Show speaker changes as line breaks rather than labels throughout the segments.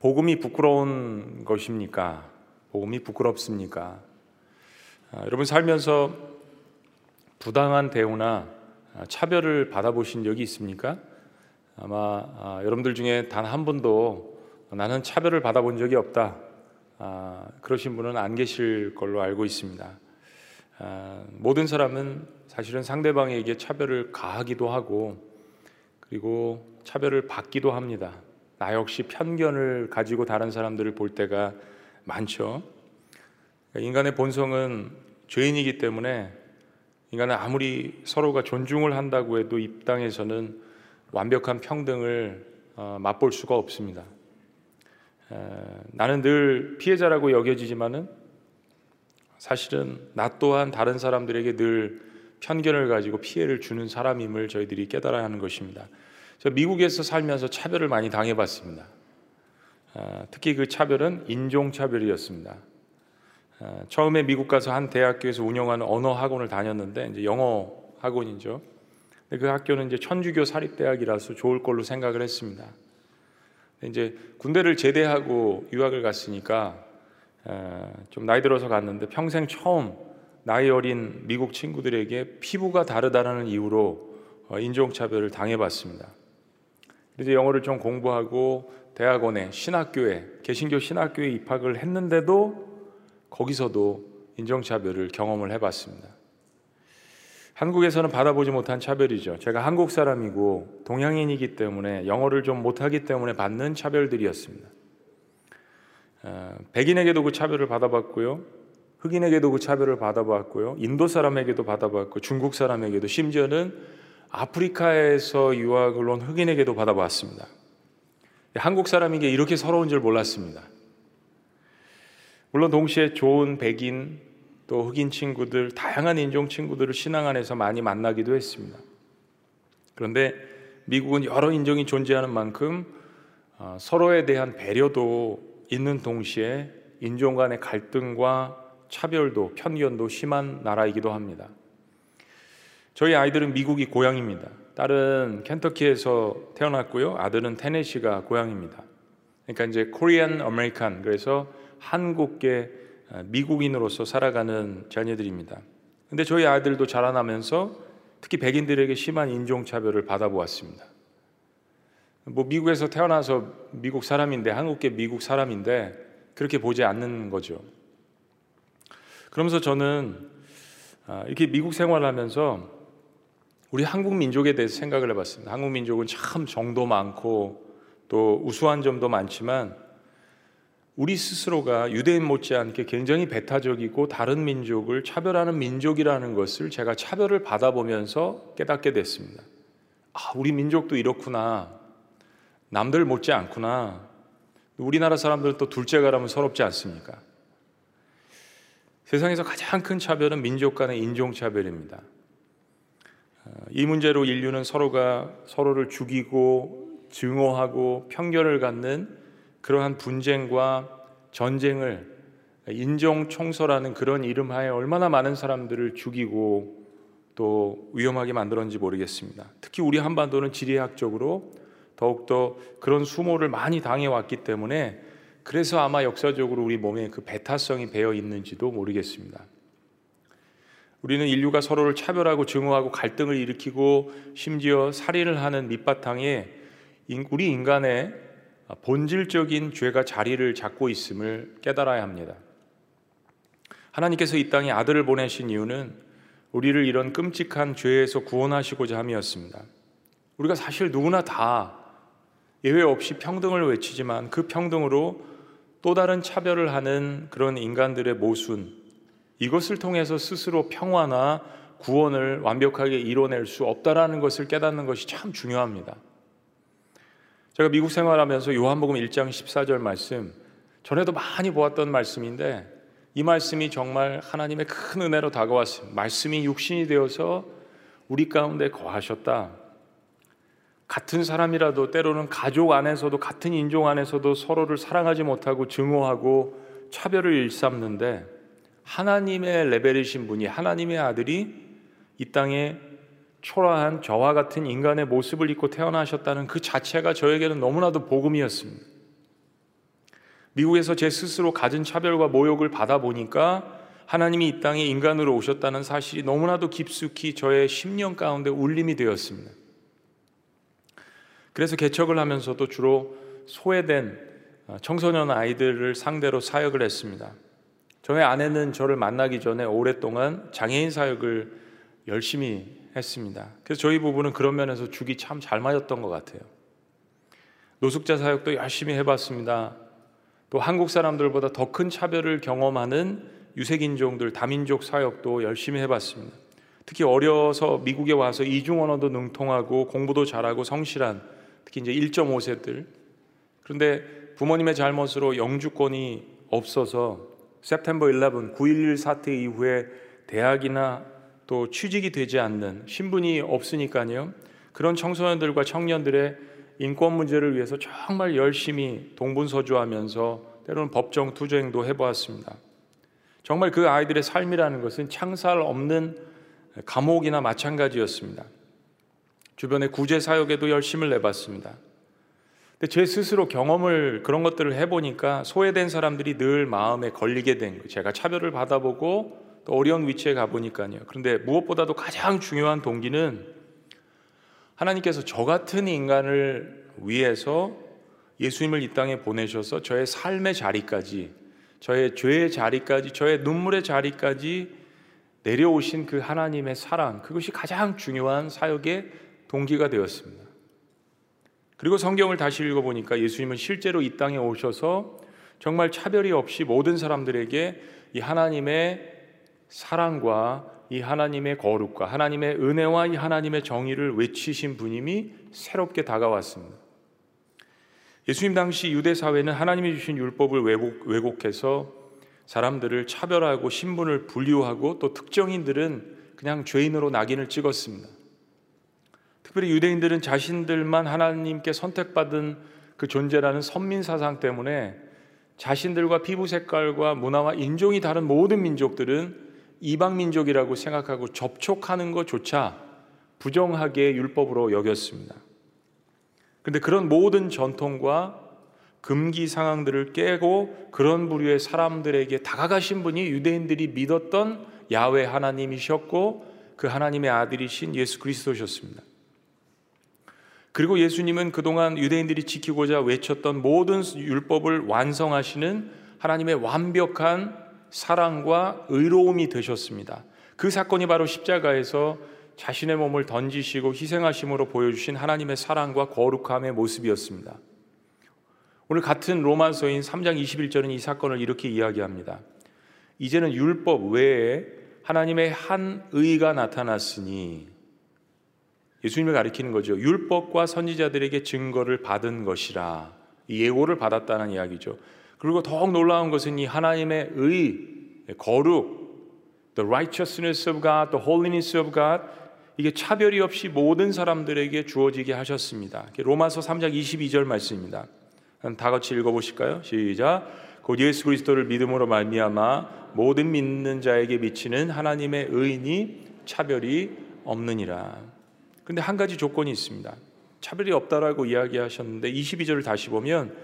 복음이 부끄러운 것입니까? 복음이 부끄럽습니까? 아, 여러분 살면서 부당한 대우나 차별을 받아보신 적이 있습니까? 아마 아, 여러분들 중에 단 한 분도 나는 차별을 받아본 적이 없다. 아, 그러신 분은 안 계실 걸로 알고 있습니다. 아, 모든 사람은 사실은 상대방에게 차별을 가하기도 하고 그리고 차별을 받기도 합니다. 나 역시 편견을 가지고 다른 사람들을 볼 때가 많죠. 인간의 본성은 죄인이기 때문에 인간은 아무리 서로가 존중을 한다고 해도 이 땅에서는 완벽한 평등을 어, 맛볼 수가 없습니다. 나는 늘 피해자라고 여겨지지만은 사실은 나 또한 다른 사람들에게 늘 편견을 가지고 피해를 주는 사람임을 저희들이 깨달아야 하는 것입니다. 저 미국에서 살면서 차별을 많이 당해봤습니다. 아, 특히 그 차별은 인종 차별이었습니다. 아, 처음에 미국 가서 한 대학교에서 운영하는 언어 학원을 다녔는데 이제 영어 학원이죠. 그 학교는 이제 천주교 사립대학이라서 좋을 걸로 생각을 했습니다. 이제 군대를 제대하고 유학을 갔으니까 아, 좀 나이 들어서 갔는데 평생 처음 나이 어린 미국 친구들에게 피부가 다르다는 이유로 어, 인종차별을 당해봤습니다. 그래서 영어를 좀 공부하고 대학원에 신학교에 개신교 신학교에 입학을 했는데도 거기서도 인종차별을 경험을 해봤습니다. 한국에서는 받아보지 못한 차별이죠. 제가 한국 사람이고 동양인이기 때문에 영어를 좀 못하기 때문에 받는 차별들이었습니다. 어, 백인에게도 그 차별을 받아봤고요. 흑인에게도 그 차별을 받아봤고요. 인도 사람에게도 받아봤고 중국 사람에게도 심지어는 아프리카에서 유학을 온 흑인에게도 받아봤습니다. 한국 사람에게 이렇게 서러운 줄 몰랐습니다. 물론 동시에 좋은 백인 또 흑인 친구들, 다양한 인종 친구들을 신앙 안에서 많이 만나기도 했습니다. 그런데 미국은 여러 인종이 존재하는 만큼 어, 서로에 대한 배려도 있는 동시에 인종 간의 갈등과 차별도 편견도 심한 나라이기도 합니다. 저희 아이들은 미국이 고향입니다. 딸은 켄터키에서 태어났고요. 아들은 테네시가 고향입니다. 그러니까 이제 Korean American 그래서 한국계 아, 미국인으로서 살아가는 자녀들입니다. 근데 저희 아이들도 자라나면서 특히 백인들에게 심한 인종차별을 받아보았습니다. 뭐 미국에서 태어나서 미국 사람인데 한국계 미국 사람인데 그렇게 보지 않는 거죠. 그러면서 저는 아, 이렇게 미국 생활하면서 우리 한국 민족에 대해서 생각을 해봤습니다. 한국 민족은 참 정도 많고 또 우수한 점도 많지만 우리 스스로가 유대인 못지않게 굉장히 배타적이고 다른 민족을 차별하는 민족이라는 것을 제가 차별을 받아보면서 깨닫게 됐습니다. 아, 우리 민족도 이렇구나. 남들 못지 않구나. 우리나라 사람들은 또 둘째가라면 서럽지 않습니까? 세상에서 가장 큰 차별은 민족 간의 인종차별입니다. 이 문제로 인류는 서로가 서로를 죽이고 증오하고 편견을 갖는 그러한 분쟁과 전쟁을 인종 총서라는 그런 이름하에 얼마나 많은 사람들을 죽이고 또 위험하게 만들었는지 모르겠습니다. 특히 우리 한반도는 지리학적으로 더욱더 그런 수모를 많이 당해왔기 때문에 그래서 아마 역사적으로 우리 몸에 그 배타성이 배어 있는지도 모르겠습니다. 우리는 인류가 서로를 차별하고 증오하고 갈등을 일으키고 심지어 살인을 하는 밑바탕에 우리 인간의 본질적인 죄가 자리를 잡고 있음을 깨달아야 합니다. 하나님께서 이 땅에 아들을 보내신 이유는 우리를 이런 끔찍한 죄에서 구원하시고자 함이었습니다. 우리가 사실 누구나 다 예외 없이 평등을 외치지만 그 평등으로 또 다른 차별을 하는 그런 인간들의 모순, 이것을 통해서 스스로 평화나 구원을 완벽하게 이뤄낼 수 없다라는 것을 깨닫는 것이 참 중요합니다. 제가 미국 생활하면서 요한복음 1장 14절 말씀 전에도 많이 보았던 말씀인데 이 말씀이 정말 하나님의 큰 은혜로 다가왔습니다. 말씀이 육신이 되어서 우리 가운데 거하셨다. 같은 사람이라도 때로는 가족 안에서도 같은 인종 안에서도 서로를 사랑하지 못하고 증오하고 차별을 일삼는데 하나님의 레벨이신 분이 하나님의 아들이 이 땅에 초라한 저와 같은 인간의 모습을 입고 태어나셨다는 그 자체가 저에게는 너무나도 복음이었습니다. 미국에서 제 스스로 가진 차별과 모욕을 받아 보니까 하나님이 이 땅에 인간으로 오셨다는 사실이 너무나도 깊숙이 저의 심령 가운데 울림이 되었습니다. 그래서 개척을 하면서도 주로 소외된 청소년 아이들을 상대로 사역을 했습니다. 저의 아내는 저를 만나기 전에 오랫동안 장애인 사역을 열심히 했습니다. 그래서 저희 부부는 그런 면에서 죽이 참 잘 맞았던 것 같아요. 노숙자 사역도 열심히 해봤습니다. 또 한국 사람들보다 더 큰 차별을 경험하는 유색인종들, 다민족 사역도 열심히 해봤습니다. 특히 어려서 미국에 와서 이중 언어도 능통하고 공부도 잘하고 성실한 특히 이제 1.5세들 그런데 부모님의 잘못으로 영주권이 없어서 세프템버 11, 9.11 사태 이후에 대학이나 또 취직이 되지 않는 신분이 없으니까요. 그런 청소년들과 청년들의 인권 문제를 위해서 정말 열심히 동분서주하면서 때로는 법정 투쟁도 해보았습니다. 정말 그 아이들의 삶이라는 것은 창살 없는 감옥이나 마찬가지였습니다. 주변의 구제 사역에도 열심을 내봤습니다. 근데 제 스스로 경험을 그런 것들을 해보니까 소외된 사람들이 늘 마음에 걸리게 된 거예요. 제가 차별을 받아보고 또 어려운 위치에 가보니까요. 그런데 무엇보다도 가장 중요한 동기는 하나님께서 저 같은 인간을 위해서 예수님을 이 땅에 보내셔서 저의 삶의 자리까지 저의 죄의 자리까지, 저의 눈물의 자리까지 내려오신 그 하나님의 사랑, 그것이 가장 중요한 사역의 동기가 되었습니다. 그리고 성경을 다시 읽어보니까 예수님은 실제로 이 땅에 오셔서 정말 차별이 없이 모든 사람들에게 이 하나님의 사랑과 이 하나님의 거룩과 하나님의 은혜와 이 하나님의 정의를 외치신 분임이 새롭게 다가왔습니다. 예수님 당시 유대 사회는 하나님이 주신 율법을 왜곡, 왜곡해서 사람들을 차별하고 신분을 분류하고 또 특정인들은 그냥 죄인으로 낙인을 찍었습니다. 특별히 유대인들은 자신들만 하나님께 선택받은 그 존재라는 선민 사상 때문에 자신들과 피부 색깔과 문화와 인종이 다른 모든 민족들은 이방 민족이라고 생각하고 접촉하는 것조차 부정하게 율법으로 여겼습니다. 근데 그런 모든 전통과 금기 상황들을 깨고 그런 부류의 사람들에게 다가가신 분이 유대인들이 믿었던 야외 하나님이셨고 그 하나님의 아들이신 예수 그리스도셨습니다. 그리고 예수님은 그동안 유대인들이 지키고자 외쳤던 모든 율법을 완성하시는 하나님의 완벽한 사랑과 의로움이 되셨습니다. 그 사건이 바로 십자가에서 자신의 몸을 던지시고 희생하심으로 보여주신 하나님의 사랑과 거룩함의 모습이었습니다. 오늘 같은 로마서인 3장 21절은 이 사건을 이렇게 이야기합니다. 이제는 율법 외에 하나님의 한 의가 나타났으니 예수님을 가리키는 거죠. 율법과 선지자들에게 증거를 받은 것이라 예고를 받았다는 이야기죠. 그리고 더욱 놀라운 것은 이 하나님의 의, 거룩, the righteousness of God, the holiness of God 이게 차별이 없이 모든 사람들에게 주어지게 하셨습니다. 로마서 3장 22절 말씀입니다. 다 같이 읽어보실까요? 시작. 곧 예수 그리스도를 믿음으로 말미암아 모든 믿는 자에게 미치는 하나님의 의인이 차별이 없느니라. 근데 한 가지 조건이 있습니다. 차별이 없다라고 이야기하셨는데 22절을 다시 보면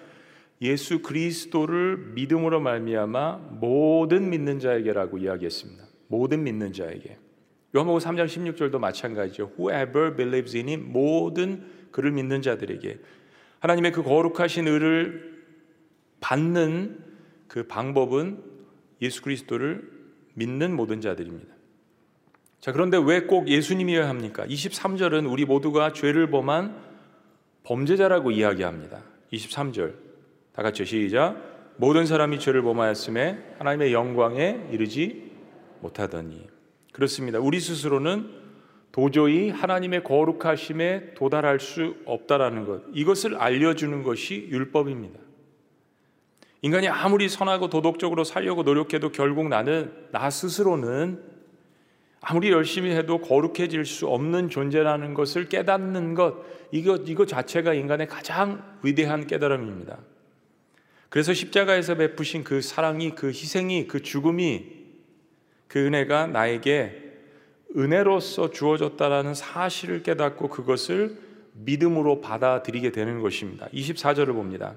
예수 그리스도를 믿음으로 말미암아 모든 믿는 자에게라고 이야기했습니다. 모든 믿는 자에게. 요한복음 3장 16절도 마찬가지죠. Whoever believes in him 모든 그를 믿는 자들에게 하나님의 그 거룩하신 의를 받는 그 방법은 예수 그리스도를 믿는 모든 자들입니다. 자, 그런데 왜 꼭 예수님이어야 합니까? 23절은 우리 모두가 죄를 범한 범죄자라고 이야기합니다. 23절. 다 같이 시작. 모든 사람이 죄를 범하였음에 하나님의 영광에 이르지 못하더니 그렇습니다. 우리 스스로는 도저히 하나님의 거룩하심에 도달할 수 없다라는 것. 이것을 알려주는 것이 율법입니다. 인간이 아무리 선하고 도덕적으로 살려고 노력해도 결국 나는 나 스스로는 아무리 열심히 해도 거룩해질 수 없는 존재라는 것을 깨닫는 것, 이것, 이것 자체가 인간의 가장 위대한 깨달음입니다. 그래서 십자가에서 베푸신 그 사랑이, 그 희생이, 그 죽음이 그 은혜가 나에게 은혜로서 주어졌다라는 사실을 깨닫고 그것을 믿음으로 받아들이게 되는 것입니다. 24절을 봅니다.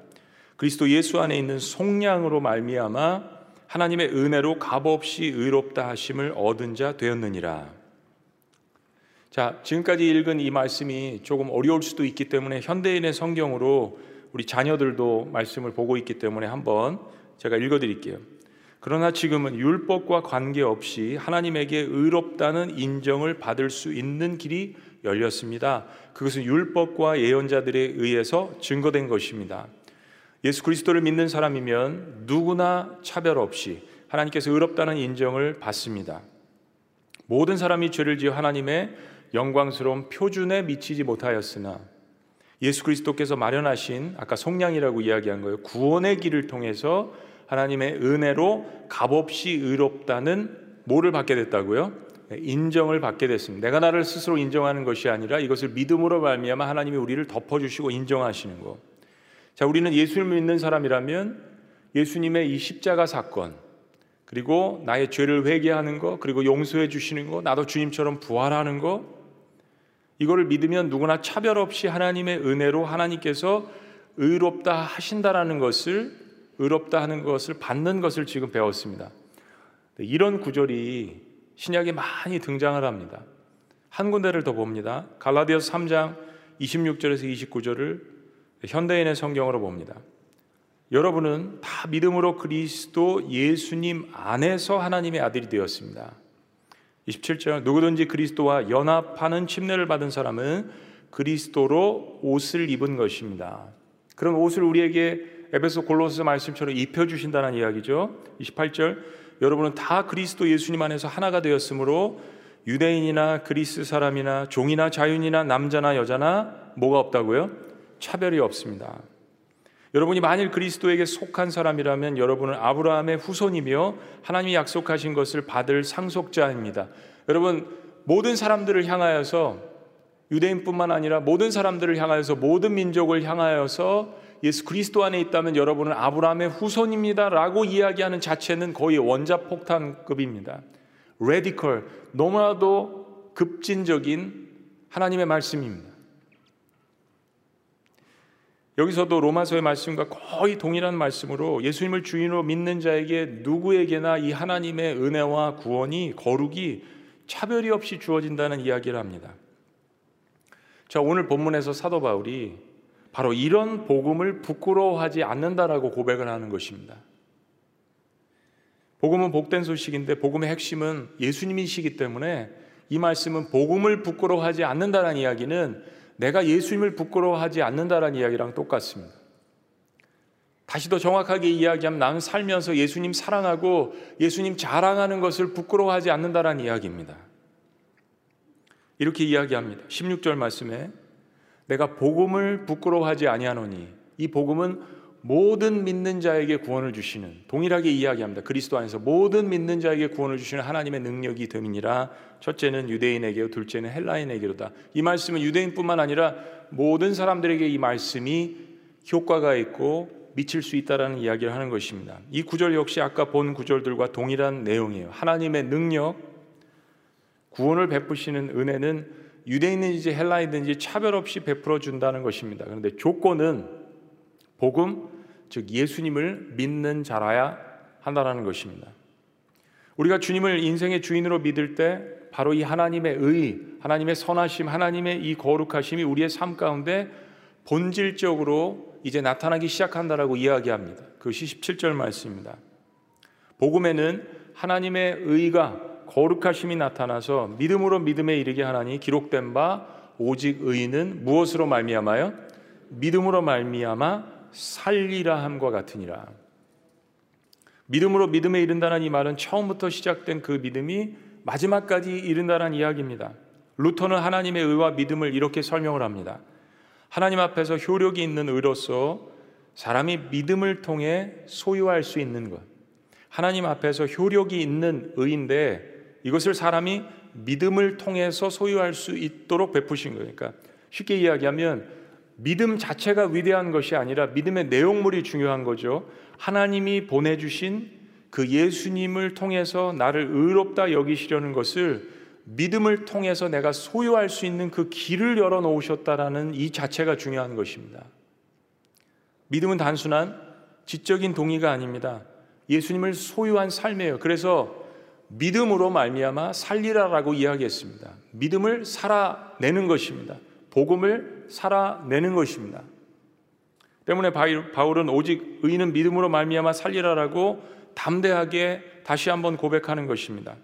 그리스도 예수 안에 있는 속량으로 말미암아 하나님의 은혜로 값없이 의롭다 하심을 얻은 자 되었느니라. 자, 지금까지 읽은 이 말씀이 조금 어려울 수도 있기 때문에 현대인의 성경으로 우리 자녀들도 말씀을 보고 있기 때문에 한번 제가 읽어 드릴게요. 그러나 지금은 율법과 관계없이 하나님에게 의롭다는 인정을 받을 수 있는 길이 열렸습니다. 그것은 율법과 예언자들에 의해서 증거된 것입니다. 예수 그리스도를 믿는 사람이면 누구나 차별 없이 하나님께서 의롭다는 인정을 받습니다. 모든 사람이 죄를 지어 하나님의 영광스러운 표준에 미치지 못하였으나 예수 그리스도께서 마련하신 아까 속량이라고 이야기한 거예요. 구원의 길을 통해서 하나님의 은혜로 값없이 의롭다는 뭐를 받게 됐다고요? 인정을 받게 됐습니다. 내가 나를 스스로 인정하는 것이 아니라 이것을 믿음으로 말미암아 하나님이 우리를 덮어주시고 인정하시는 것. 자, 우리는 예수를 믿는 사람이라면 예수님의 이 십자가 사건, 그리고 나의 죄를 회개하는 것, 그리고 용서해 주시는 것, 나도 주님처럼 부활하는 것, 이거를 믿으면 누구나 차별 없이 하나님의 은혜로 하나님께서 의롭다 하신다라는 것을 의롭다 하는 것을 받는 것을 지금 배웠습니다. 이런 구절이 신약에 많이 등장을 합니다. 한 군데를 더 봅니다. 갈라디아서 3장 26절에서 29절을 현대인의 성경으로 봅니다. 여러분은 다 믿음으로 그리스도 예수님 안에서 하나님의 아들이 되었습니다. 27절 누구든지 그리스도와 연합하는 침례를 받은 사람은 그리스도로 옷을 입은 것입니다. 그런 옷을 우리에게 에베소 골로새 말씀처럼 입혀 주신다는 이야기죠. 28절 여러분은 다 그리스도 예수님 안에서 하나가 되었으므로 유대인이나 그리스 사람이나 종이나 자윤이나 남자나 여자나 뭐가 없다고요? 차별이 없습니다. 여러분이 만일 그리스도에게 속한 사람이라면 여러분은 아브라함의 후손이며 하나님이 약속하신 것을 받을 상속자입니다. 여러분 모든 사람들을 향하여서 유대인뿐만 아니라 모든 사람들을 향하여서 모든 민족을 향하여서 예수 그리스도 안에 있다면 여러분은 아브라함의 후손입니다라고 이야기하는 자체는 거의 원자 폭탄급입니다. radical 너무나도 급진적인 하나님의 말씀입니다. 여기서도 로마서의 말씀과 거의 동일한 말씀으로 예수님을 주인으로 믿는 자에게 누구에게나 이 하나님의 은혜와 구원이 거룩이 차별이 없이 주어진다는 이야기를 합니다. 자, 오늘 본문에서 사도 바울이 바로 이런 복음을 부끄러워하지 않는다라고 고백을 하는 것입니다. 복음은 복된 소식인데 복음의 핵심은 예수님이시기 때문에 이 말씀은 복음을 부끄러워하지 않는다라는 이야기는 내가 예수님을 부끄러워하지 않는다라는 이야기랑 똑같습니다. 다시 더 정확하게 이야기하면 나는 살면서 예수님 사랑하고 예수님 자랑하는 것을 부끄러워하지 않는다라는 이야기입니다. 이렇게 이야기합니다. 16절 말씀에 내가 복음을 부끄러워하지 아니하노니 이 복음은 모든 믿는 자에게 구원을 주시는 동일하게 이야기합니다. 그리스도 안에서 모든 믿는 자에게 구원을 주시는 하나님의 능력이 됨이니라. 첫째는 유대인에게요, 둘째는 헬라인에게로다. 이 말씀은 유대인뿐만 아니라 모든 사람들에게 이 말씀이 효과가 있고 미칠 수 있다라는 이야기를 하는 것입니다. 이 구절 역시 아까 본 구절들과 동일한 내용이에요. 하나님의 능력, 구원을 베푸시는 은혜는 유대인이든지 헬라인든지 차별 없이 베풀어 준다는 것입니다. 그런데 조건은 복음 즉 예수님을 믿는 자라야 한다라는 것입니다. 우리가 주님을 인생의 주인으로 믿을 때 바로 이 하나님의 의, 하나님의 선하심, 하나님의 이 거룩하심이 우리의 삶 가운데 본질적으로 이제 나타나기 시작한다라고 이야기합니다. 그것이 17절 말씀입니다. 복음에는 하나님의 의가 거룩하심이 나타나서 믿음으로 믿음에 이르게 하나니 기록된 바 오직 의인은 무엇으로 말미암아요? 믿음으로 말미암아 살리라 함과 같으니라. 믿음으로 믿음에 이른다는 이 말은 처음부터 시작된 그 믿음이 마지막까지 이른다는 이야기입니다. 루터는 하나님의 의와 믿음을 이렇게 설명을 합니다. 하나님 앞에서 효력이 있는 의로서 사람이 믿음을 통해 소유할 수 있는 것. 하나님 앞에서 효력이 있는 의인데 이것을 사람이 믿음을 통해서 소유할 수 있도록 베푸신 거예요. 그러니까 쉽게 이야기하면 믿음 자체가 위대한 것이 아니라 믿음의 내용물이 중요한 거죠. 하나님이 보내주신 그 예수님을 통해서 나를 의롭다 여기시려는 것을 믿음을 통해서 내가 소유할 수 있는 그 길을 열어 놓으셨다라는 이 자체가 중요한 것입니다. 믿음은 단순한 지적인 동의가 아닙니다. 예수님을 소유한 삶이에요. 그래서 믿음으로 말미암아 살리라라고 이야기했습니다. 믿음을 살아내는 것입니다. 복음을 살아내는 것입니다. 때문에 바울은 오직 의인은 믿음으로 말미암아 살리라라고 담대하게 다시 한번 고백하는 것입니다.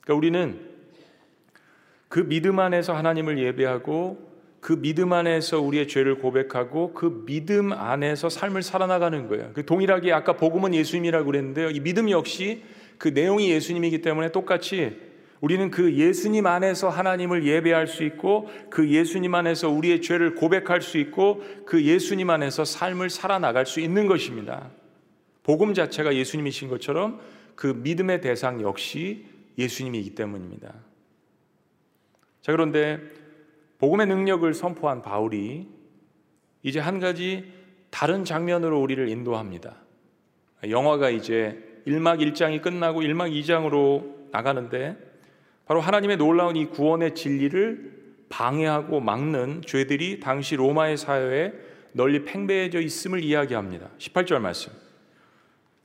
그러니까 우리는 그 믿음 안에서 하나님을 예배하고 그 믿음 안에서 우리의 죄를 고백하고 그 믿음 안에서 삶을 살아나가는 거예요. 그 동일하게 아까 복음은 예수님이라고 그랬는데요. 이 믿음 역시 그 내용이 예수님이기 때문에 똑같이 우리는 그 예수님 안에서 하나님을 예배할 수 있고 그 예수님 안에서 우리의 죄를 고백할 수 있고 그 예수님 안에서 삶을 살아나갈 수 있는 것입니다. 복음 자체가 예수님이신 것처럼 그 믿음의 대상 역시 예수님이기 때문입니다. 자, 그런데 복음의 능력을 선포한 바울이 이제 한 가지 다른 장면으로 우리를 인도합니다. 영화가 이제 1막 1장이 끝나고 1막 2장으로 나가는데 바로 하나님의 놀라운 이 구원의 진리를 방해하고 막는 죄들이 당시 로마의 사회에 널리 팽배해져 있음을 이야기합니다. 18절 말씀.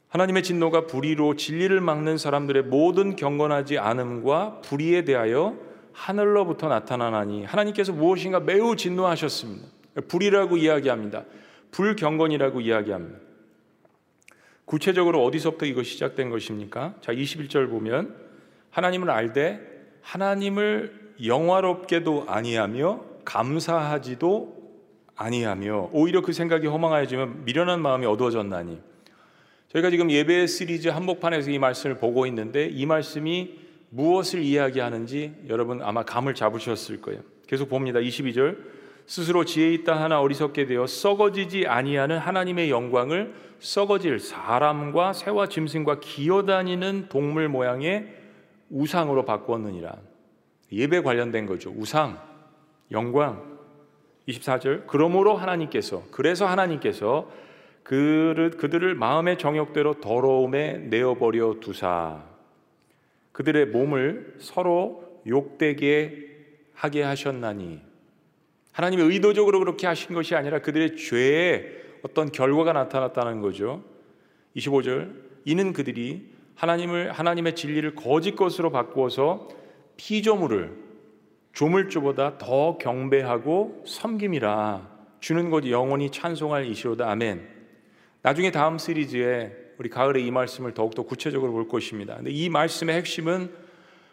하나님의 진노가 불의로 진리를 막는 사람들의 모든 경건하지 않음과 불의에 대하여 하늘로부터 나타나나니 하나님께서 무엇인가 매우 진노하셨습니다. 불이라고 이야기합니다. 불경건이라고 이야기합니다. 구체적으로 어디서부터 이거 시작된 것입니까? 자, 21절 보면 하나님을 알되 하나님을 영화롭게도 아니하며 감사하지도 아니하며 오히려 그 생각이 허망하여지면 미련한 마음이 어두워졌나니 저희가 지금 예배 시리즈 한복판에서 이 말씀을 보고 있는데 이 말씀이 무엇을 이야기하는지 여러분 아마 감을 잡으셨을 거예요. 계속 봅니다. 22절. 스스로 지혜 있다 하나 어리석게 되어 썩어지지 아니하는 하나님의 영광을 썩어질 사람과 새와 짐승과 기어다니는 동물 모양의 우상으로 바꾸었느니라. 예배 관련된 거죠. 우상, 영광. 24절. 그러므로 하나님께서 그래서 하나님께서 그를, 그들을 마음의 정욕대로 더러움에 내어버려 두사 그들의 몸을 서로 욕되게 하게 하셨나니 하나님이 의도적으로 그렇게 하신 것이 아니라 그들의 죄에 어떤 결과가 나타났다는 거죠. 25절 이는 그들이 하나님을 하나님의 진리를 거짓 것으로 바꾸어서 피조물을 조물주보다 더 경배하고 섬김이라 주는 것 영원히 찬송할 이시로다 아멘. 나중에 다음 시리즈에 우리 가을에 이 말씀을 더욱더 구체적으로 볼 것입니다. 근데 이 말씀의 핵심은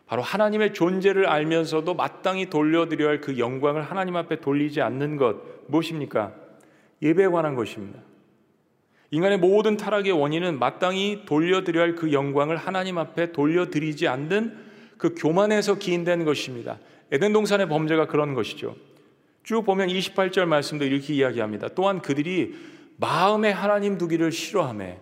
바로 하나님의 존재를 알면서도 마땅히 돌려드려야 할 그 영광을 하나님 앞에 돌리지 않는 것 무엇입니까? 예배에 관한 것입니다. 인간의 모든 타락의 원인은 마땅히 돌려드려야 할 그 영광을 하나님 앞에 돌려드리지 않는 그 교만에서 기인된 것입니다. 에덴 동산의 범죄가 그런 것이죠. 쭉 보면 28절 말씀도 이렇게 이야기합니다. 또한 그들이 마음에 하나님 두기를 싫어하며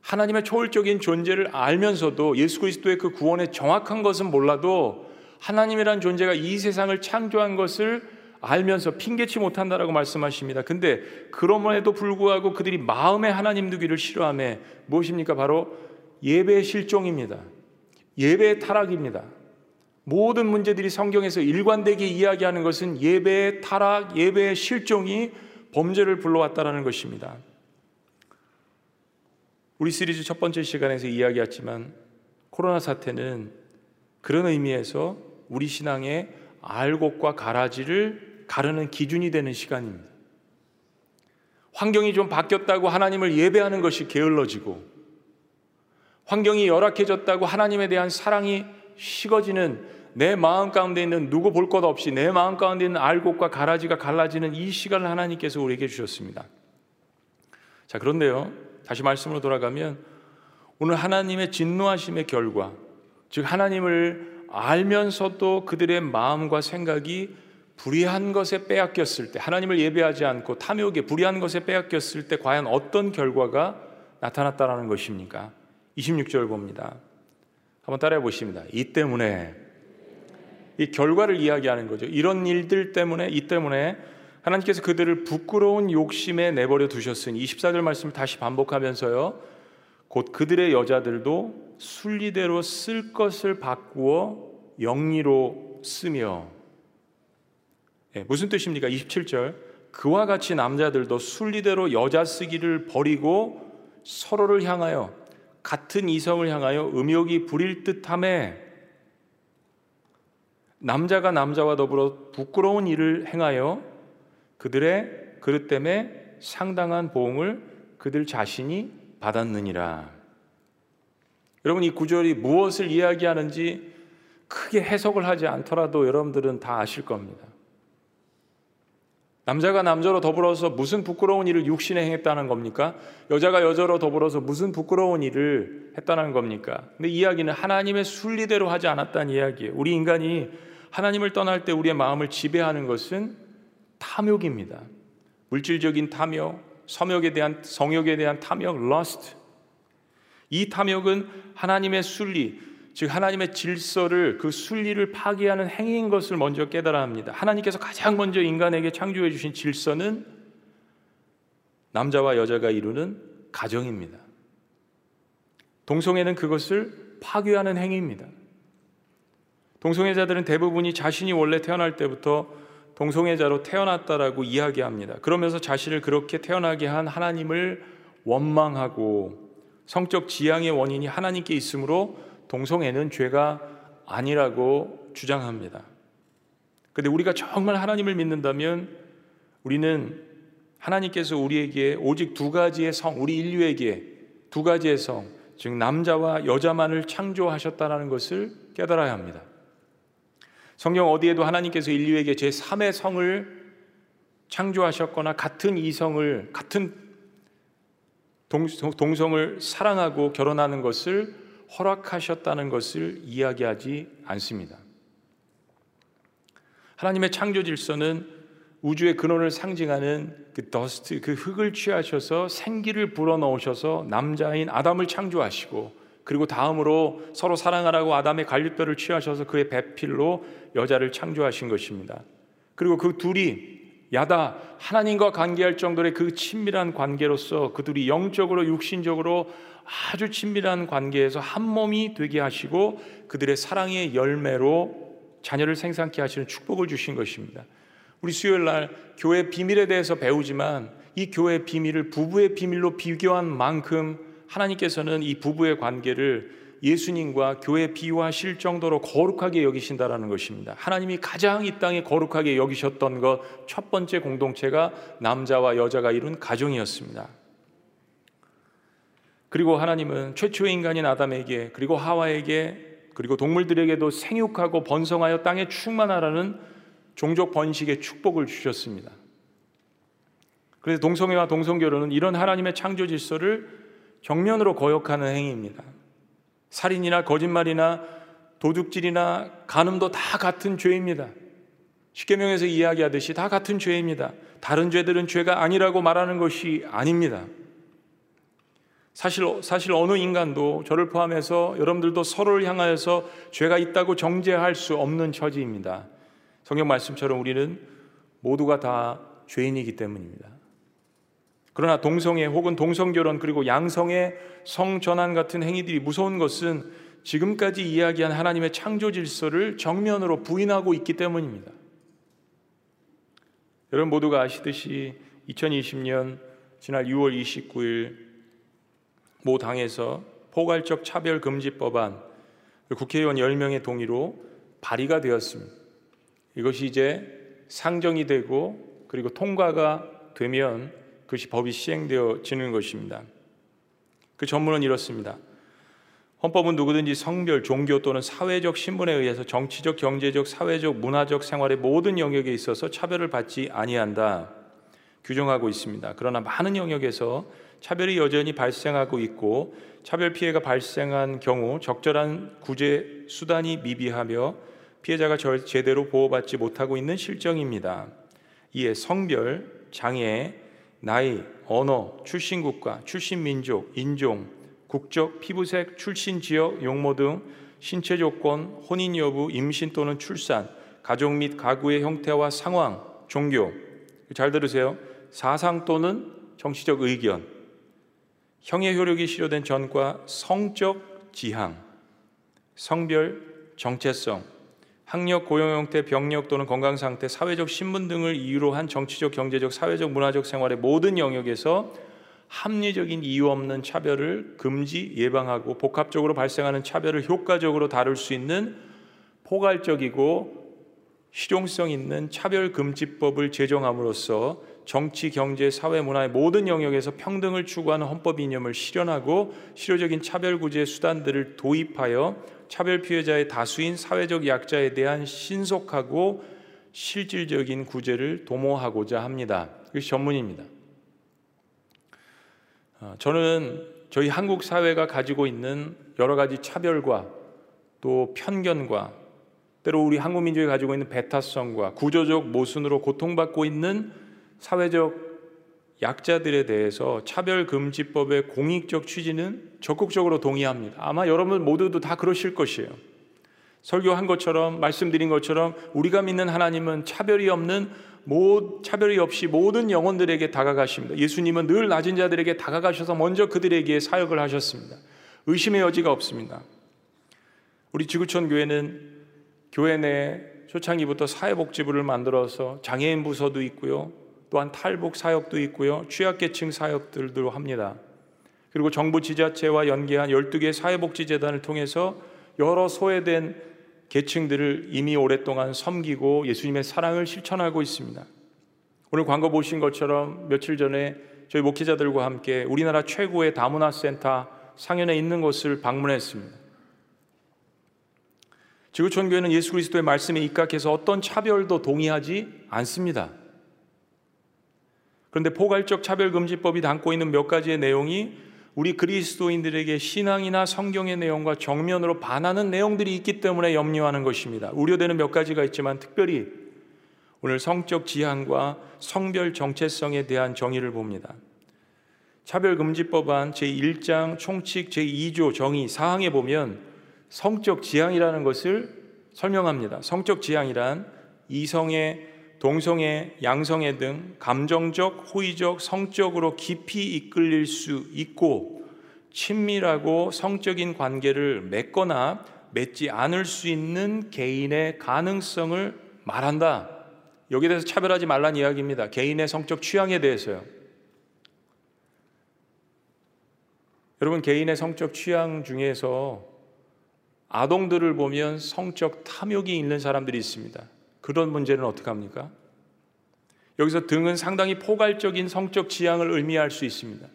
하나님의 초월적인 존재를 알면서도 예수 그리스도의 그 구원의 정확한 것은 몰라도 하나님이란 존재가 이 세상을 창조한 것을 알면서 핑계치 못한다라고 말씀하십니다. 근데 그럼에도 불구하고 그들이 마음에 하나님 두기를 싫어함에 무엇입니까? 바로 예배의 실종입니다. 예배의 타락입니다. 모든 문제들이 성경에서 일관되게 이야기하는 것은 예배의 타락, 예배의 실종이 범죄를 불러왔다라는 것입니다. 우리 시리즈 첫 번째 시간에서 이야기했지만 코로나 사태는 그런 의미에서 우리 신앙의 알곡과 가라지를 가르는 기준이 되는 시간입니다. 환경이 좀 바뀌었다고 하나님을 예배하는 것이 게을러지고 환경이 열악해졌다고 하나님에 대한 사랑이 식어지는 내 마음 가운데 있는 누구 볼 것 없이 내 마음 가운데 있는 알곡과 가라지가 갈라지는 이 시간을 하나님께서 우리에게 주셨습니다. 자, 그런데요. 다시 말씀으로 돌아가면 오늘 하나님의 진노하심의 결과, 즉 하나님을 알면서도 그들의 마음과 생각이 불의한 것에 빼앗겼을 때, 하나님을 예배하지 않고 탐욕에 불의한 것에 빼앗겼을 때 과연 어떤 결과가 나타났다라는 것입니까? 26절 봅니다. 한번 따라해 보십니다. 이 때문에 이 결과를 이야기하는 거죠. 이런 일들 때문에 이 때문에 하나님께서 그들을 부끄러운 욕심에 내버려 두셨으니 24절 말씀을 다시 반복하면서요. 곧 그들의 여자들도 순리대로 쓸 것을 바꾸어 영리로 쓰며 네, 무슨 뜻입니까? 27절 그와 같이 남자들도 순리대로 여자 쓰기를 버리고 서로를 향하여 같은 이성을 향하여 음욕이 부릴 듯함에 남자가 남자와 더불어 부끄러운 일을 행하여 그들의 그릇 때문에 상당한 보응을 그들 자신이 받았느니라. 여러분 이 구절이 무엇을 이야기하는지 크게 해석을 하지 않더라도 여러분들은 다 아실 겁니다. 남자가 남자로 더불어서 무슨 부끄러운 일을 육신에 행했다는 겁니까? 여자가 여자로 더불어서 무슨 부끄러운 일을 했다는 겁니까? 근데 이야기는 하나님의 순리대로 하지 않았다는 이야기예요. 우리 인간이 하나님을 떠날 때 우리의 마음을 지배하는 것은 탐욕입니다. 물질적인 탐욕, 성욕에 대한 성욕에 대한 탐욕, lust. 이 탐욕은 하나님의 순리, 즉 하나님의 질서를 그 순리를 파괴하는 행위인 것을 먼저 깨달아야 합니다. 하나님께서 가장 먼저 인간에게 창조해 주신 질서는 남자와 여자가 이루는 가정입니다. 동성애는 그것을 파괴하는 행위입니다. 동성애자들은 대부분이 자신이 원래 태어날 때부터 동성애자로 태어났다라고 이야기합니다. 그러면서 자신을 그렇게 태어나게 한 하나님을 원망하고 성적 지향의 원인이 하나님께 있으므로 동성애는 죄가 아니라고 주장합니다. 근데 우리가 정말 하나님을 믿는다면 우리는 하나님께서 우리에게 오직 두 가지의 성, 우리 인류에게 두 가지의 성, 즉 남자와 여자만을 창조하셨다는 것을 깨달아야 합니다. 성경 어디에도 하나님께서 인류에게 제 3의 성을 창조하셨거나 같은 이성을 같은 동성을 사랑하고 결혼하는 것을 허락하셨다는 것을 이야기하지 않습니다. 하나님의 창조 질서는 우주의 근원을 상징하는 그 더스트, 그 흙을 취하셔서 생기를 불어넣으셔서 남자인 아담을 창조하시고 그리고 다음으로 서로 사랑하라고 아담의 갈비뼈를 취하셔서 그의 배필로 여자를 창조하신 것입니다. 그리고 그 둘이 야다 하나님과 관계할 정도의 그 친밀한 관계로서 그들이 영적으로 육신적으로 아주 친밀한 관계에서 한 몸이 되게 하시고 그들의 사랑의 열매로 자녀를 생산케 하시는 축복을 주신 것입니다. 우리 수요일 날 교회 비밀에 대해서 배우지만 이 교회 비밀을 부부의 비밀로 비교한 만큼 하나님께서는 이 부부의 관계를 예수님과 교회 비유하실 정도로 거룩하게 여기신다라는 것입니다. 하나님이 가장 이 땅에 거룩하게 여기셨던 것 첫 번째 공동체가 남자와 여자가 이룬 가정이었습니다. 그리고 하나님은 최초의 인간인 아담에게 그리고 하와에게 그리고 동물들에게도 생육하고 번성하여 땅에 충만하라는 종족 번식의 축복을 주셨습니다. 그래서 동성애와 동성결혼은 이런 하나님의 창조 질서를 정면으로 거역하는 행위입니다. 살인이나 거짓말이나 도둑질이나 간음도 다 같은 죄입니다. 십계명에서 이야기하듯이 다 같은 죄입니다. 다른 죄들은 죄가 아니라고 말하는 것이 아닙니다. 사실 사실 어느 인간도 저를 포함해서 여러분들도 서로를 향하여서 죄가 있다고 정죄할 수 없는 처지입니다. 성경 말씀처럼 우리는 모두가 다 죄인이기 때문입니다. 그러나 동성애 혹은 동성결혼 그리고 양성의 성전환 같은 행위들이 무서운 것은 지금까지 이야기한 하나님의 창조 질서를 정면으로 부인하고 있기 때문입니다. 여러분 모두가 아시듯이 2020년 지난 6월 29일 모 당에서 포괄적 차별 금지 법안 국회의원 10명의 동의로 발의가 되었습니다. 이것이 이제 상정이 되고 그리고 통과가 되면 그것이 법이 시행되어지는 것입니다. 그 전문은 이렇습니다. 헌법은 누구든지 성별, 종교 또는 사회적 신분에 의해서 정치적, 경제적, 사회적, 문화적 생활의 모든 영역에 있어서 차별을 받지 아니한다. 규정하고 있습니다. 그러나 많은 영역에서 차별이 여전히 발생하고 있고 차별 피해가 발생한 경우 적절한 구제 수단이 미비하며 피해자가 제대로 보호받지 못하고 있는 실정입니다. 이에 성별, 장애, 나이, 언어, 출신 국가, 출신 민족, 인종, 국적, 피부색, 출신 지역, 용모 등 신체 조건, 혼인 여부, 임신 또는 출산, 가족 및 가구의 형태와 상황, 종교. 잘 들으세요. 사상 또는 정치적 의견, 형의 효력이 실효된 전과 성적 지향, 성별, 정체성, 학력, 고용 형태, 병력 또는 건강 상태, 사회적 신분 등을 이유로 한 정치적, 경제적, 사회적, 문화적 생활의 모든 영역에서 합리적인 이유 없는 차별을 금지 예방하고 복합적으로 발생하는 차별을 효과적으로 다룰 수 있는 포괄적이고 실용성 있는 차별금지법을 제정함으로써 정치, 경제, 사회, 문화의 모든 영역에서 평등을 추구하는 헌법 이념을 실현하고 실효적인 차별 구제 수단들을 도입하여 차별 피해자의 다수인 사회적 약자에 대한 신속하고 실질적인 구제를 도모하고자 합니다. 이것이 전문입니다. 어, 저는 저희 한국 사회가 가지고 있는 여러 가지 차별과 또 편견과 때로 우리 한국 민족이 가지고 있는 배타성과 구조적 모순으로 고통받고 있는 사회적 약자들에 대해서 차별금지법의 공익적 취지는 적극적으로 동의합니다. 아마 여러분 모두도 다 그러실 것이에요. 설교한 것처럼 말씀드린 것처럼 우리가 믿는 하나님은 차별이 없는 모, 차별이 없이 모든 영혼들에게 다가가십니다. 예수님은 늘 낮은 자들에게 다가가셔서 먼저 그들에게 사역을 하셨습니다. 의심의 여지가 없습니다. 우리 지구촌 교회는 교회 내 초창기부터 사회복지부를 만들어서 장애인 부서도 있고요. 또한 탈북 사역도 있고요. 취약계층 사역들도 합니다. 그리고 정부 지자체와 연계한 12개 사회복지재단을 통해서 여러 소외된 계층들을 이미 오랫동안 섬기고 예수님의 사랑을 실천하고 있습니다. 오늘 광고 보신 것처럼 며칠 전에 저희 목회자들과 함께 우리나라 최고의 다문화 센터 상현에 있는 곳을 방문했습니다. 지구촌 교회는 예수 그리스도의 말씀에 입각해서 어떤 차별도 동의하지 않습니다. 그런데 포괄적 차별금지법이 담고 있는 몇 가지의 내용이 우리 그리스도인들에게 신앙이나 성경의 내용과 정면으로 반하는 내용들이 있기 때문에 염려하는 것입니다. 우려되는 몇 가지가 있지만 특별히 오늘 성적 지향과 성별 정체성에 대한 정의를 봅니다. 차별금지법안 제1장 총칙 제2조 정의 사항에 보면 성적 지향이라는 것을 설명합니다. 성적 지향이란 이성의 동성애, 양성애 등 감정적, 호의적, 성적으로 깊이 이끌릴 수 있고 친밀하고 성적인 관계를 맺거나 맺지 않을 수 있는 개인의 가능성을 말한다. 여기에 대해서 차별하지 말란 이야기입니다. 개인의 성적 취향에 대해서요. 여러분, 개인의 성적 취향 중에서 아동들을 보면 성적 탐욕이 있는 사람들이 있습니다. 그런 문제는 어떻게 합니까? 여기서 등은 상당히 포괄적인 성적 지향을 의미할 수 있습니다.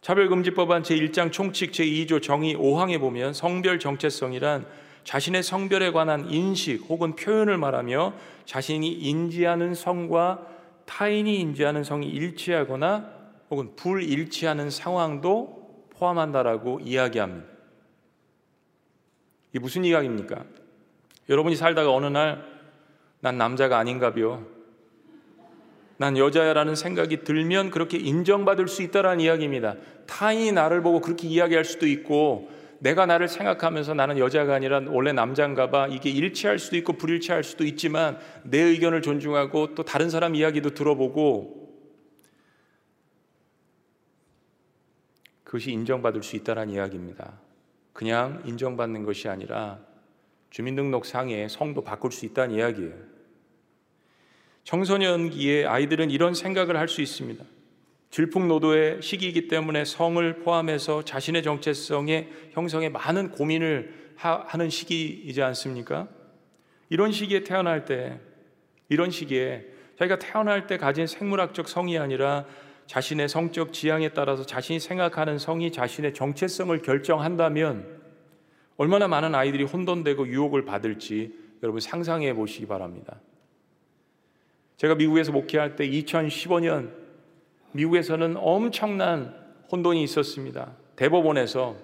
차별금지법안 제1장 총칙 제2조 정의 5항에 보면 성별 정체성이란 자신의 성별에 관한 인식 혹은 표현을 말하며 자신이 인지하는 성과 타인이 인지하는 성이 일치하거나 혹은 불일치하는 상황도 포함한다라고 이야기합니다. 이게 무슨 이야기입니까? 여러분이 살다가 어느 날 난 남자가 아닌가벼. 난 여자야라는 생각이 들면 그렇게 인정받을 수 있다라는 이야기입니다. 타인이 나를 보고 그렇게 이야기할 수도 있고 내가 나를 생각하면서 나는 여자가 아니라 원래 남자인가 봐. 이게 일치할 수도 있고 불일치할 수도 있지만 내 의견을 존중하고 또 다른 사람 이야기도 들어보고 그것이 인정받을 수 있다라는 이야기입니다. 그냥 인정받는 것이 아니라 주민등록상에 성도 바꿀 수 있다는 이야기예요. 청소년기에 아이들은 이런 생각을 할 수 있습니다. 질풍노도의 시기이기 때문에 성을 포함해서 자신의 정체성의 형성에 많은 고민을 하는 시기이지 않습니까? 이런 시기에 태어날 때, 이런 시기에 자기가 태어날 때 가진 생물학적 성이 아니라 자신의 성적 지향에 따라서 자신이 생각하는 성이 자신의 정체성을 결정한다면 얼마나 많은 아이들이 혼돈되고 유혹을 받을지 여러분 상상해 보시기 바랍니다. 제가 미국에서 목회할 때 2015년 미국에서는 엄청난 혼돈이 있었습니다. 대법원에서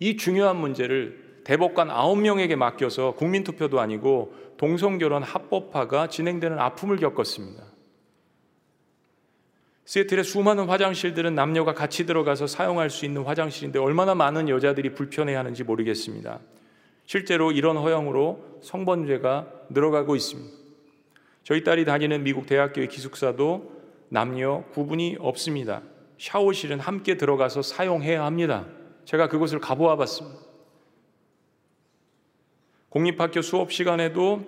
이 중요한 문제를 대법관 9명에게 맡겨서 국민투표도 아니고 동성결혼 합법화가 진행되는 아픔을 겪었습니다. 시애틀의 수많은 화장실들은 남녀가 같이 들어가서 사용할 수 있는 화장실인데 얼마나 많은 여자들이 불편해하는지 모르겠습니다. 실제로 이런 허용으로 성범죄가 늘어가고 있습니다. 저희 딸이 다니는 미국 대학교의 기숙사도 남녀 구분이 없습니다. 샤워실은 함께 들어가서 사용해야 합니다. 제가 그곳을 가보아 봤습니다. 공립학교 수업 시간에도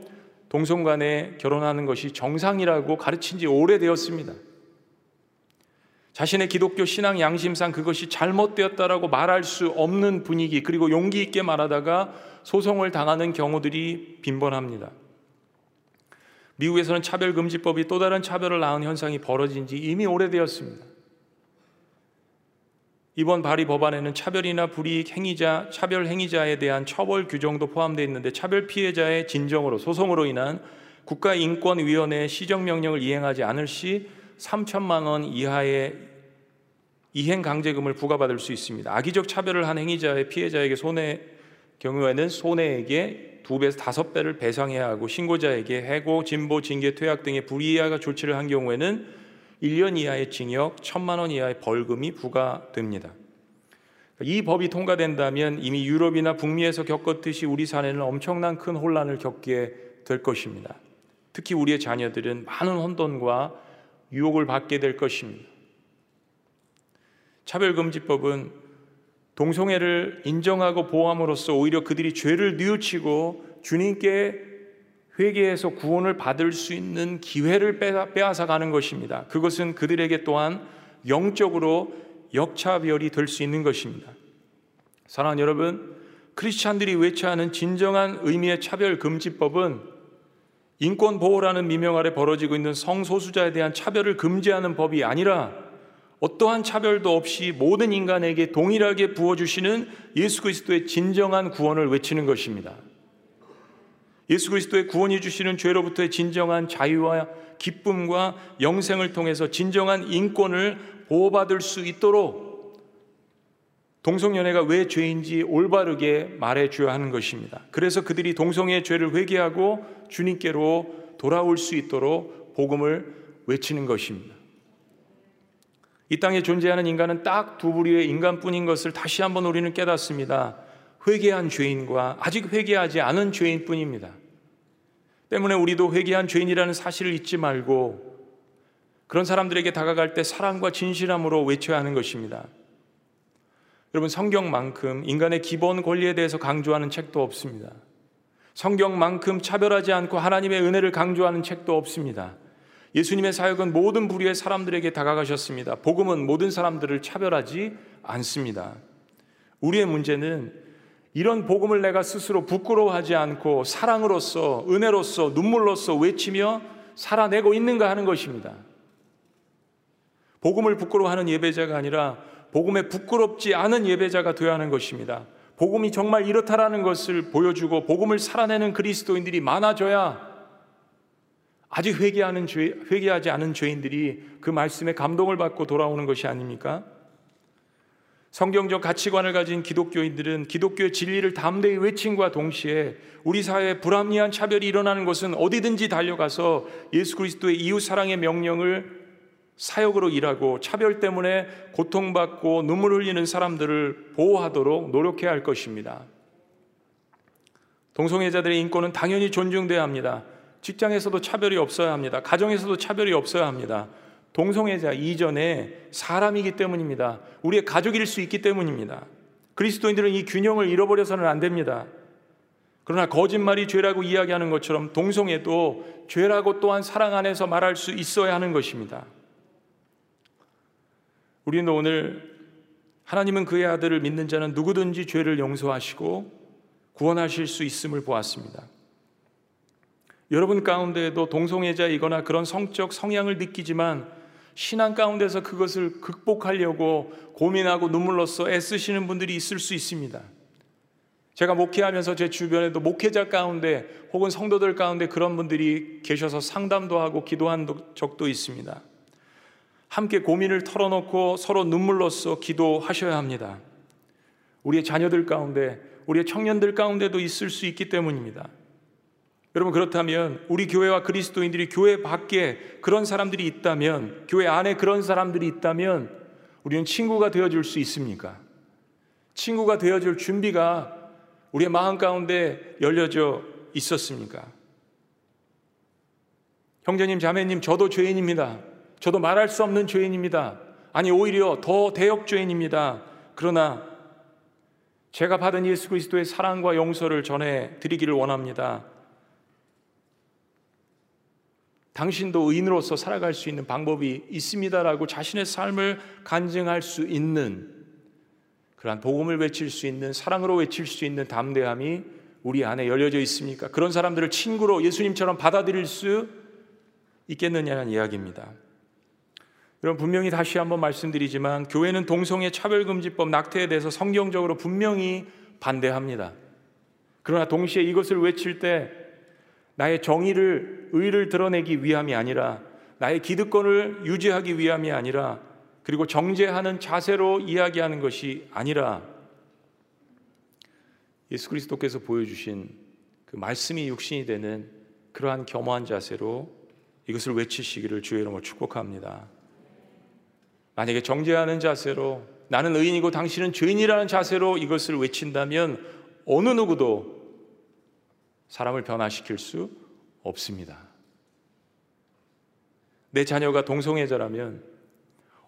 동성 간에 결혼하는 것이 정상이라고 가르친 지 오래되었습니다. 자신의 기독교 신앙 양심상 그것이 잘못되었다라고 말할 수 없는 분위기 그리고 용기 있게 말하다가 소송을 당하는 경우들이 빈번합니다. 미국에서는 차별금지법이 또 다른 차별을 낳은 현상이 벌어진 지 이미 오래되었습니다. 이번 발의 법안에는 차별이나 불이익 행위자, 차별 행위자에 대한 처벌 규정도 포함되어 있는데 차별 피해자의 진정으로 소송으로 인한 국가인권위원회의 시정명령을 이행하지 않을 시 3천만 원 이하의 이행 강제금을 부과받을 수 있습니다. 악의적 차별을 한 행위자의 피해자에게 손해 경우에는 손해액의 두 배에서 다섯 배를 배상해야 하고 신고자에게 해고, 진보, 징계, 퇴학 등의 불이하 조치를 한 경우에는 1년 이하의 징역, 천만 원 이하의 벌금이 부과됩니다. 이 법이 통과된다면 이미 유럽이나 북미에서 겪었듯이 우리 사회는 엄청난 큰 혼란을 겪게 될 것입니다. 특히 우리의 자녀들은 많은 혼돈과 유혹을 받게 될 것입니다. 차별금지법은 동성애를 인정하고 보호함으로써 오히려 그들이 죄를 뉘우치고 주님께 회개해서 구원을 받을 수 있는 기회를 빼앗아 가는 것입니다. 그것은 그들에게 또한 영적으로 역차별이 될 수 있는 것입니다. 사랑하는 여러분, 크리스찬들이 외쳐하는 진정한 의미의 차별 금지법은 인권 보호라는 미명 아래 벌어지고 있는 성소수자에 대한 차별을 금지하는 법이 아니라 어떠한 차별도 없이 모든 인간에게 동일하게 부어주시는 예수 그리스도의 진정한 구원을 외치는 것입니다. 예수 그리스도의 구원이 주시는 죄로부터의 진정한 자유와 기쁨과 영생을 통해서 진정한 인권을 보호받을 수 있도록 동성연애가 왜 죄인지 올바르게 말해 줘야 하는 것입니다. 그래서 그들이 동성애의 죄를 회개하고 주님께로 돌아올 수 있도록 복음을 외치는 것입니다. 이 땅에 존재하는 인간은 딱 두 부류의 인간뿐인 것을 다시 한번 우리는 깨닫습니다. 회개한 죄인과 아직 회개하지 않은 죄인뿐입니다. 때문에 우리도 회개한 죄인이라는 사실을 잊지 말고 그런 사람들에게 다가갈 때 사랑과 진실함으로 외쳐야 하는 것입니다. 여러분 성경만큼 인간의 기본 권리에 대해서 강조하는 책도 없습니다. 성경만큼 차별하지 않고 하나님의 은혜를 강조하는 책도 없습니다. 예수님의 사역은 모든 부류의 사람들에게 다가가셨습니다. 복음은 모든 사람들을 차별하지 않습니다. 우리의 문제는 이런 복음을 내가 스스로 부끄러워하지 않고 사랑으로서 은혜로서 눈물로서 외치며 살아내고 있는가 하는 것입니다. 복음을 부끄러워하는 예배자가 아니라 복음에 부끄럽지 않은 예배자가 되어야 하는 것입니다. 복음이 정말 이렇다라는 것을 보여주고 복음을 살아내는 그리스도인들이 많아져야 아직 회개하는 죄, 회개하지 않은 죄인들이 그 말씀에 감동을 받고 돌아오는 것이 아닙니까? 성경적 가치관을 가진 기독교인들은 기독교의 진리를 담대히 외침과 동시에 우리 사회에 불합리한 차별이 일어나는 것은 어디든지 달려가서 예수 그리스도의 이웃 사랑의 명령을 사역으로 일하고 차별 때문에 고통받고 눈물 흘리는 사람들을 보호하도록 노력해야 할 것입니다. 동성애자들의 인권은 당연히 존중돼야 합니다. 직장에서도 차별이 없어야 합니다. 가정에서도 차별이 없어야 합니다. 동성애자 이전에 사람이기 때문입니다. 우리의 가족일 수 있기 때문입니다. 그리스도인들은 이 균형을 잃어버려서는 안 됩니다. 그러나 거짓말이 죄라고 이야기하는 것처럼 동성애도 죄라고 또한 사랑 안에서 말할 수 있어야 하는 것입니다. 우리는 오늘 하나님은 그의 아들을 믿는 자는 누구든지 죄를 용서하시고 구원하실 수 있음을 보았습니다. 여러분 가운데에도 동성애자이거나 그런 성적 성향을 느끼지만 신앙 가운데서 그것을 극복하려고 고민하고 눈물로써 애쓰시는 분들이 있을 수 있습니다. 제가 목회하면서 제 주변에도 목회자 가운데 혹은 성도들 가운데 그런 분들이 계셔서 상담도 하고 기도한 적도 있습니다. 함께 고민을 털어놓고 서로 눈물로써 기도하셔야 합니다. 우리의 자녀들 가운데, 우리의 청년들 가운데도 있을 수 있기 때문입니다. 여러분 그렇다면 우리 교회와 그리스도인들이 교회 밖에 그런 사람들이 있다면 교회 안에 그런 사람들이 있다면 우리는 친구가 되어 줄 수 있습니까? 친구가 되어 줄 준비가 우리의 마음 가운데 열려져 있었습니까? 형제님, 자매님, 저도 죄인입니다. 저도 말할 수 없는 죄인입니다. 아니, 오히려 더 대역 죄인입니다. 그러나 제가 받은 예수 그리스도의 사랑과 용서를 전해 드리기를 원합니다. 당신도 의인으로서 살아갈 수 있는 방법이 있습니다라고 자신의 삶을 간증할 수 있는 그러한 복음을 외칠 수 있는 사랑으로 외칠 수 있는 담대함이 우리 안에 열려져 있습니까? 그런 사람들을 친구로 예수님처럼 받아들일 수 있겠느냐는 이야기입니다. 여러분 분명히 다시 한번 말씀드리지만 교회는 동성애 차별금지법 낙태에 대해서 성경적으로 분명히 반대합니다. 그러나 동시에 이것을 외칠 때 나의 정의를 의를 드러내기 위함이 아니라 나의 기득권을 유지하기 위함이 아니라 그리고 정죄하는 자세로 이야기하는 것이 아니라 예수 그리스도께서 보여주신 그 말씀이 육신이 되는 그러한 겸허한 자세로 이것을 외치시기를 주의 이름으로 축복합니다. 만약에 정죄하는 자세로 나는 의인이고 당신은 죄인이라는 자세로 이것을 외친다면 어느 누구도 사람을 변화시킬 수 없습니다. 내 자녀가 동성애자라면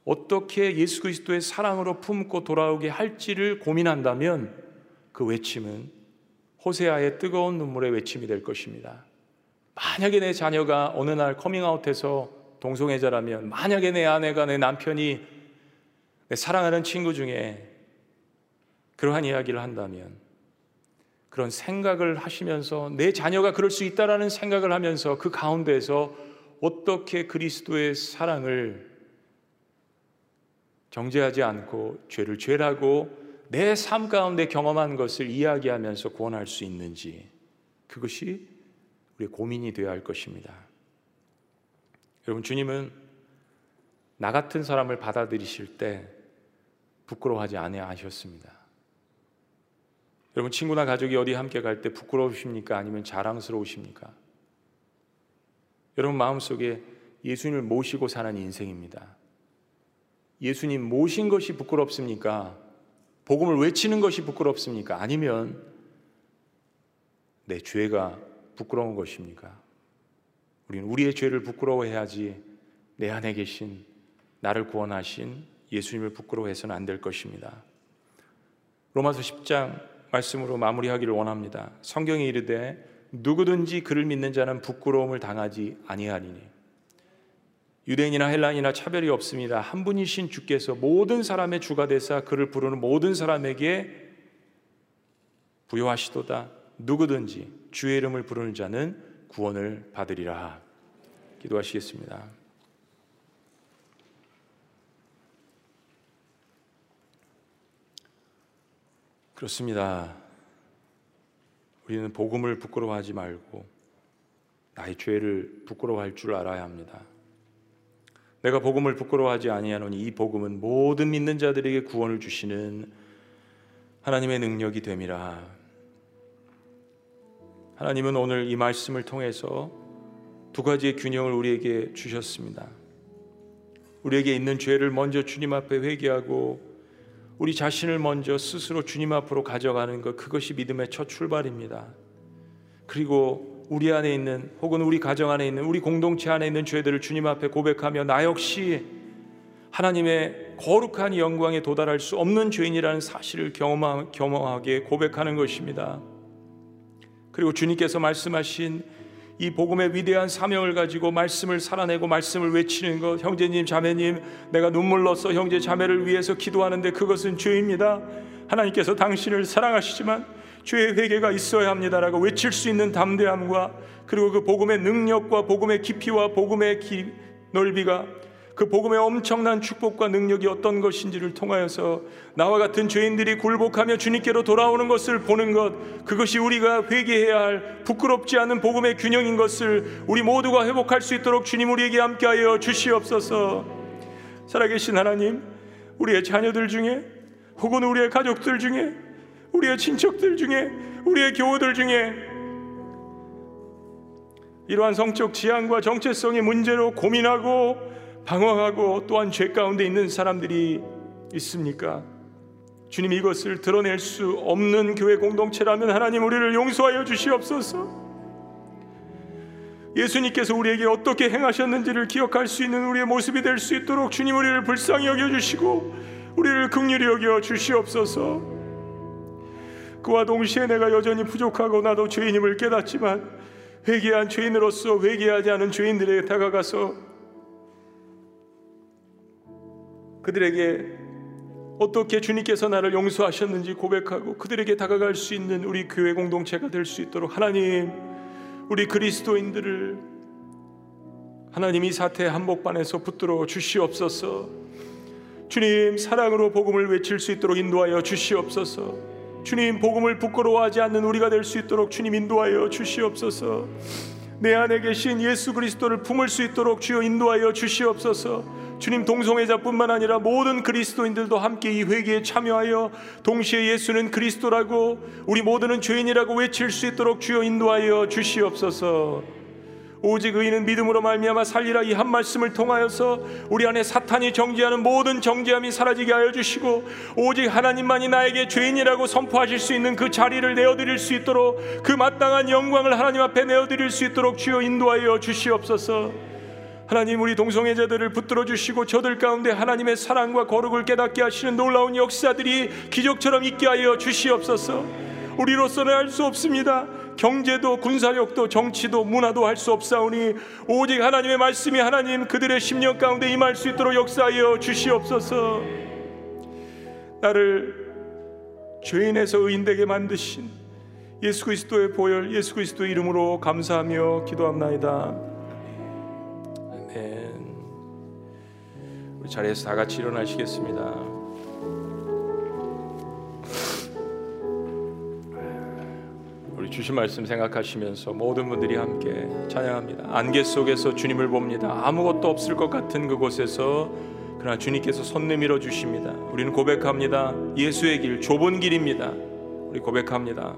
어떻게 예수 그리스도의 사랑으로 품고 돌아오게 할지를 고민한다면 그 외침은 호세아의 뜨거운 눈물의 외침이 될 것입니다. 만약에 내 자녀가 어느 날 커밍아웃해서 동성애자라면 만약에 내 아내가 내 남편이 내 사랑하는 친구 중에 그러한 이야기를 한다면 그런 생각을 하시면서 내 자녀가 그럴 수 있다라는 생각을 하면서 그 가운데에서 어떻게 그리스도의 사랑을 정죄하지 않고 죄를 죄라고 내 삶 가운데 경험한 것을 이야기하면서 구원할 수 있는지 그것이 우리 고민이 되어야 할 것입니다. 여러분 주님은 나 같은 사람을 받아들이실 때 부끄러워하지 아니하셨습니다. 여러분 친구나 가족이 어디 함께 갈 때 부끄러우십니까? 아니면 자랑스러우십니까? 여러분 마음속에 예수님을 모시고 사는 인생입니다. 예수님 모신 것이 부끄럽습니까? 복음을 외치는 것이 부끄럽습니까? 아니면 내 죄가 부끄러운 것입니까? 우리는 우리의 죄를 부끄러워해야지 내 안에 계신 나를 구원하신 예수님을 부끄러워해서는 안 될 것입니다. 로마서 10장 말씀으로 마무리하기를 원합니다. 성경에 이르되 누구든지 그를 믿는 자는 부끄러움을 당하지 아니하리니 유대인이나 헬라인이나 차별이 없습니다. 한 분이신 주께서 모든 사람의 주가 되사 그를 부르는 모든 사람에게 부여하시도다. 누구든지 주의 이름을 부르는 자는 구원을 받으리라. 기도하시겠습니다. 그렇습니다. 우리는 복음을 부끄러워하지 말고 나의 죄를 부끄러워할 줄 알아야 합니다. 내가 복음을 부끄러워하지 아니하노니 이 복음은 모든 믿는 자들에게 구원을 주시는 하나님의 능력이 됨이라. 하나님은 오늘 이 말씀을 통해서 두 가지의 균형을 우리에게 주셨습니다. 우리에게 있는 죄를 먼저 주님 앞에 회개하고 우리 자신을 먼저 스스로 주님 앞으로 가져가는 것 그것이 믿음의 첫 출발입니다. 그리고 우리 안에 있는 혹은 우리 가정 안에 있는 우리 공동체 안에 있는 죄들을 주님 앞에 고백하며 나 역시 하나님의 거룩한 영광에 도달할 수 없는 죄인이라는 사실을 경험하게 고백하는 것입니다. 그리고 주님께서 말씀하신 이 복음의 위대한 사명을 가지고 말씀을 살아내고 말씀을 외치는 것 형제님 자매님 내가 눈물로써 형제 자매를 위해서 기도하는데 그것은 죄입니다. 하나님께서 당신을 사랑하시지만 죄의 회개가 있어야 합니다라고 외칠 수 있는 담대함과 그리고 그 복음의 능력과 복음의 깊이와 복음의 기, 넓이가 그 복음의 엄청난 축복과 능력이 어떤 것인지를 통하여서 나와 같은 죄인들이 굴복하며 주님께로 돌아오는 것을 보는 것 그것이 우리가 회개해야 할 부끄럽지 않은 복음의 균형인 것을 우리 모두가 회복할 수 있도록 주님 우리에게 함께하여 주시옵소서. 살아계신 하나님 우리의 자녀들 중에 혹은 우리의 가족들 중에 우리의 친척들 중에 우리의 교우들 중에 이러한 성적 지향과 정체성의 문제로 고민하고 방황하고 또한 죄 가운데 있는 사람들이 있습니까? 주님 이것을 드러낼 수 없는 교회 공동체라면 하나님 우리를 용서하여 주시옵소서. 예수님께서 우리에게 어떻게 행하셨는지를 기억할 수 있는 우리의 모습이 될 수 있도록 주님 우리를 불쌍히 여겨 주시고 우리를 긍휼히 여겨 주시옵소서. 그와 동시에 내가 여전히 부족하고 나도 죄인임을 깨닫지만 회개한 죄인으로서 회개하지 않은 죄인들에게 다가가서 그들에게 어떻게 주님께서 나를 용서하셨는지 고백하고 그들에게 다가갈 수 있는 우리 교회 공동체가 될 수 있도록 하나님 우리 그리스도인들을 하나님 이 사태 한복판에서 붙들어 주시옵소서. 주님 사랑으로 복음을 외칠 수 있도록 인도하여 주시옵소서. 주님 복음을 부끄러워하지 않는 우리가 될 수 있도록 주님 인도하여 주시옵소서. 내 안에 계신 예수 그리스도를 품을 수 있도록 주여 인도하여 주시옵소서 주님 동성애자뿐만 아니라 모든 그리스도인들도 함께 이 회개에 참여하여 동시에 예수는 그리스도라고 우리 모두는 죄인이라고 외칠 수 있도록 주여 인도하여 주시옵소서. 오직 의인은 믿음으로 말미암아 살리라 이 한 말씀을 통하여서 우리 안에 사탄이 정지하는 모든 정지함이 사라지게 하여 주시고 오직 하나님만이 나에게 죄인이라고 선포하실 수 있는 그 자리를 내어 드릴 수 있도록 그 마땅한 영광을 하나님 앞에 내어 드릴 수 있도록 주여 인도하여 주시옵소서. 하나님 우리 동성애자들을 붙들어 주시고 저들 가운데 하나님의 사랑과 거룩을 깨닫게 하시는 놀라운 역사들이 기적처럼 있게 하여 주시옵소서. 우리로서는 할수 없습니다. 경제도 군사력도 정치도 문화도 할 수 없사오니 오직 하나님의 말씀이 하나님 그들의 심령 가운데 임할 수 있도록 역사하여 주시옵소서. 나를 죄인에서 의인되게 만드신 예수 그리스도의 보혈 예수 그리스도의 이름으로 감사하며 기도합나이다. 우리 자리에서 다 같이 일어나시겠습니다. 우리 주신 말씀 생각하시면서 모든 분들이 함께 찬양합니다. 안개 속에서 주님을 봅니다. 아무것도 없을 것 같은 그곳에서 그러나 주님께서 손 내밀어 주십니다. 우리는 고백합니다. 예수의 길 좁은 길입니다. 우리 고백합니다.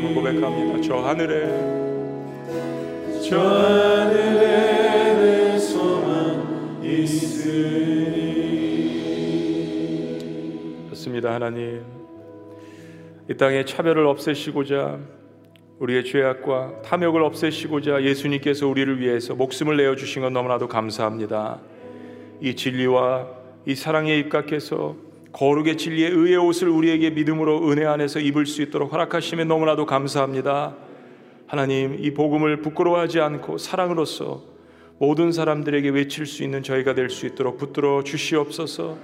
한번 고백합니다. 저 하늘에
저 하늘에 내 소망 있으니
그렇습니다. 하나님. 이 땅에 차별을 없애시고자 우리의 죄악과 탐욕을 없애시고자 예수님께서 우리를 위해서 목숨을 내어 주신 건 너무나도 감사합니다. 이 진리와 이 사랑에 입각해서 거룩의 진리의 의의 옷을 우리에게 믿음으로 은혜 안에서 입을 수 있도록 허락하시면 너무나도 감사합니다. 하나님 이 복음을 부끄러워하지 않고 사랑으로서 모든 사람들에게 외칠 수 있는 저희가 될 수 있도록 붙들어 주시옵소서.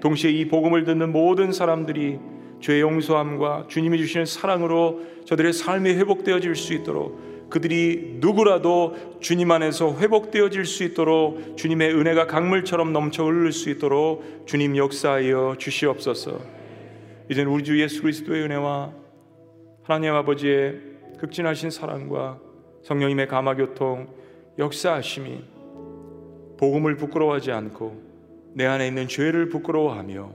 동시에 이 복음을 듣는 모든 사람들이 죄 용서함과 주님이 주시는 사랑으로 저들의 삶이 회복되어질 수 있도록 그들이 누구라도 주님 안에서 회복되어질 수 있도록 주님의 은혜가 강물처럼 넘쳐 흐를 수 있도록 주님 역사하여 주시옵소서. 이젠 우리 주 예수 그리스도의 은혜와 하나님 아버지의 극진하신 사랑과 성령님의 감화 교통 역사하심이 복음을 부끄러워하지 않고 내 안에 있는 죄를 부끄러워하며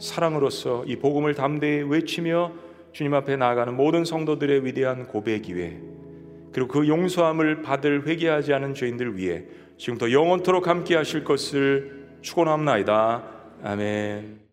사랑으로서 이 복음을 담대히 외치며 주님 앞에 나아가는 모든 성도들의 위대한 고백 이외 그리고 그 용서함을 받을 회개하지 않은 죄인들 위해 지금부터 영원토록 함께 하실 것을 축원합나이다. 아멘.